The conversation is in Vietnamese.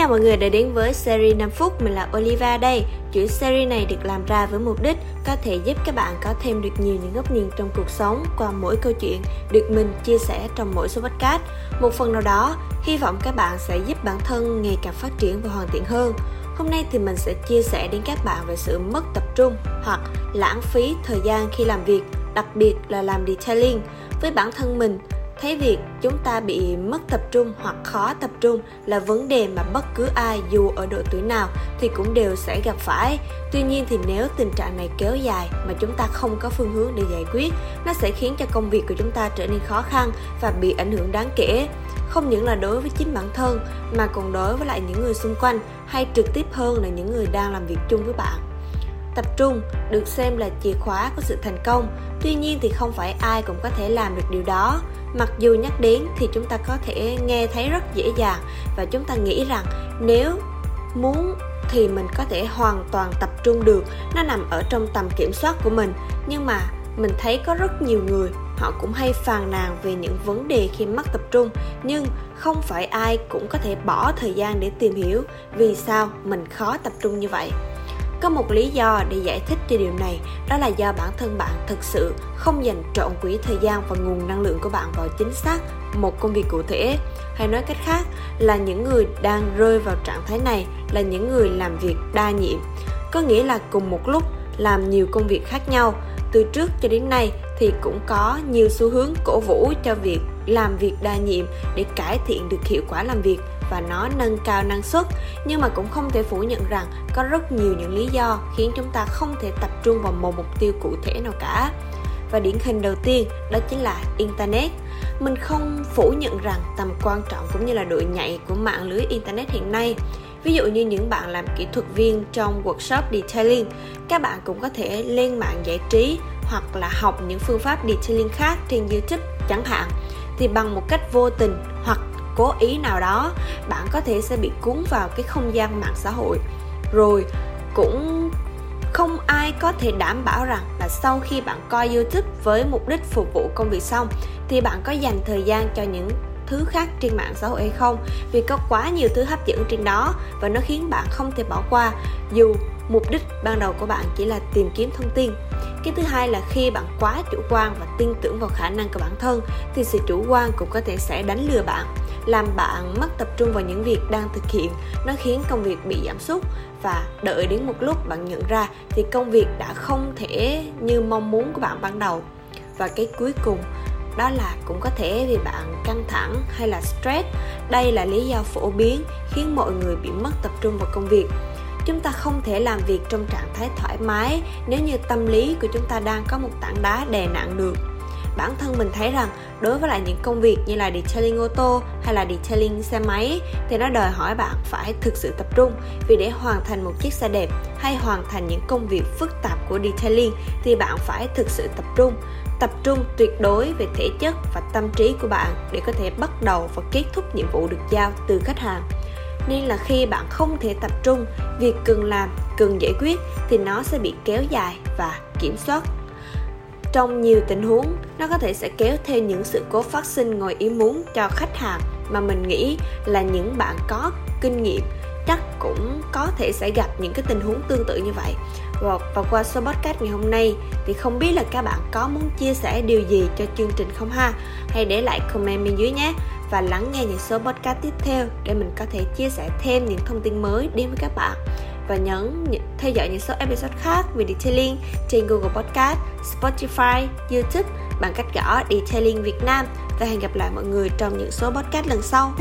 chào mọi người đã đến với series 5 phút, mình là Oliva đây. Chuỗi series này được làm ra với mục đích có thể giúp các bạn có thêm được nhiều những góc nhìn trong cuộc sống qua mỗi câu chuyện được mình chia sẻ trong mỗi số podcast. Một phần nào đó, hy vọng các bạn sẽ giúp bản thân ngày càng phát triển và hoàn thiện hơn. Hôm nay thì mình sẽ chia sẻ đến các bạn về sự mất tập trung hoặc lãng phí thời gian khi làm việc, đặc biệt là làm detailing. Với bản thân mình, thấy việc chúng ta bị mất tập trung hoặc khó tập trung là vấn đề mà bất cứ ai dù ở độ tuổi nào thì cũng đều sẽ gặp phải. Tuy nhiên thì nếu tình trạng này kéo dài mà chúng ta không có phương hướng để giải quyết, nó sẽ khiến cho công việc của chúng ta trở nên khó khăn và bị ảnh hưởng đáng kể. Không những là đối với chính bản thân mà còn đối với lại những người xung quanh, hay trực tiếp hơn là những người đang làm việc chung với bạn tập trung, được xem là chìa khóa của sự thành công. Tuy nhiên thì không phải ai cũng có thể làm được điều đó. Mặc dù nhắc đến thì chúng ta có thể nghe thấy rất dễ dàng và chúng ta nghĩ rằng nếu muốn thì mình có thể hoàn toàn tập trung được. Nó nằm ở trong tầm kiểm soát của mình. Nhưng mà mình thấy có rất nhiều người, họ cũng hay phàn nàn về những vấn đề khi mất tập trung. Nhưng không phải ai cũng có thể bỏ thời gian để tìm hiểu vì sao mình khó tập trung như vậy có một lý do để giải thích cho điều này, đó là do bản thân bạn thực sự không dành trọn quỹ thời gian và nguồn năng lượng của bạn vào chính xác một công việc cụ thể. Hay nói cách khác là những người đang rơi vào trạng thái này là những người làm việc đa nhiệm. Có nghĩa là cùng một lúc làm nhiều công việc khác nhau. Từ trước cho đến nay thì cũng có nhiều xu hướng cổ vũ cho việc làm việc đa nhiệm để cải thiện được hiệu quả làm việc và nó nâng cao năng suất. Nhưng mà cũng không thể phủ nhận rằng có rất nhiều những lý do khiến chúng ta không thể tập trung vào một mục tiêu cụ thể nào cả. Và điển hình đầu tiên, đó chính là internet. Mình không phủ nhận rằng tầm quan trọng cũng như là độ nhạy của mạng lưới internet hiện nay. Ví dụ như những bạn làm kỹ thuật viên trong workshop detailing, các bạn cũng có thể lên mạng giải trí hoặc là học những phương pháp detailing khác trên youtube chẳng hạn. Thì bằng một cách vô tình hoặc cố ý nào đó, bạn có thể sẽ bị cuốn vào cái không gian mạng xã hội. Rồi, cũng không ai có thể đảm bảo rằng là sau khi bạn coi youtube với mục đích phục vụ công việc xong, thì bạn có dành thời gian cho những thứ khác trên mạng xã hội hay không. Vì có quá nhiều thứ hấp dẫn trên đó và nó khiến bạn không thể bỏ qua, dù mục đích ban đầu của bạn chỉ là tìm kiếm thông tin. Cái thứ hai là khi bạn quá chủ quan và tin tưởng vào khả năng của bản thân, thì sự chủ quan cũng có thể sẽ đánh lừa bạn làm bạn mất tập trung vào những việc đang thực hiện. Nó khiến công việc bị giảm sút. Và đợi đến một lúc bạn nhận ra thì công việc đã không thể như mong muốn của bạn ban đầu. Và cái cuối cùng, đó là cũng có thể vì bạn căng thẳng hay là stress. Đây là lý do phổ biến khiến mọi người bị mất tập trung vào công việc. Chúng ta không thể làm việc trong trạng thái thoải mái nếu như tâm lý của chúng ta đang có một tảng đá đè nặng được bản thân mình thấy rằng đối với lại những công việc như là detailing ô tô hay là detailing xe máy thì nó đòi hỏi bạn phải thực sự tập trung. Vì để hoàn thành một chiếc xe đẹp hay hoàn thành những công việc phức tạp của detailing thì bạn phải thực sự tập trung. Tập trung tuyệt đối về thể chất và tâm trí của bạn để có thể bắt đầu và kết thúc nhiệm vụ được giao từ khách hàng. Nên là khi bạn không thể tập trung, việc cần làm, cần giải quyết thì nó sẽ bị kéo dài và kiểm soát trong nhiều tình huống nó có thể sẽ kéo theo những sự cố phát sinh ngoài ý muốn cho khách hàng mà mình nghĩ là những bạn có kinh nghiệm chắc cũng có thể sẽ gặp những cái tình huống tương tự như vậy. Và, và qua số podcast ngày hôm nay thì không biết là các bạn có muốn chia sẻ điều gì cho chương trình không ha? Hãy để lại comment bên dưới nhé. Và lắng nghe những số podcast tiếp theo để mình có thể chia sẻ thêm những thông tin mới đến với các bạn và nhấn theo dõi những số episode khác về detailing trên Google Podcast, Spotify, YouTube bằng cách gõ Detailing Việt Nam và hẹn gặp lại mọi người trong những số podcast lần sau.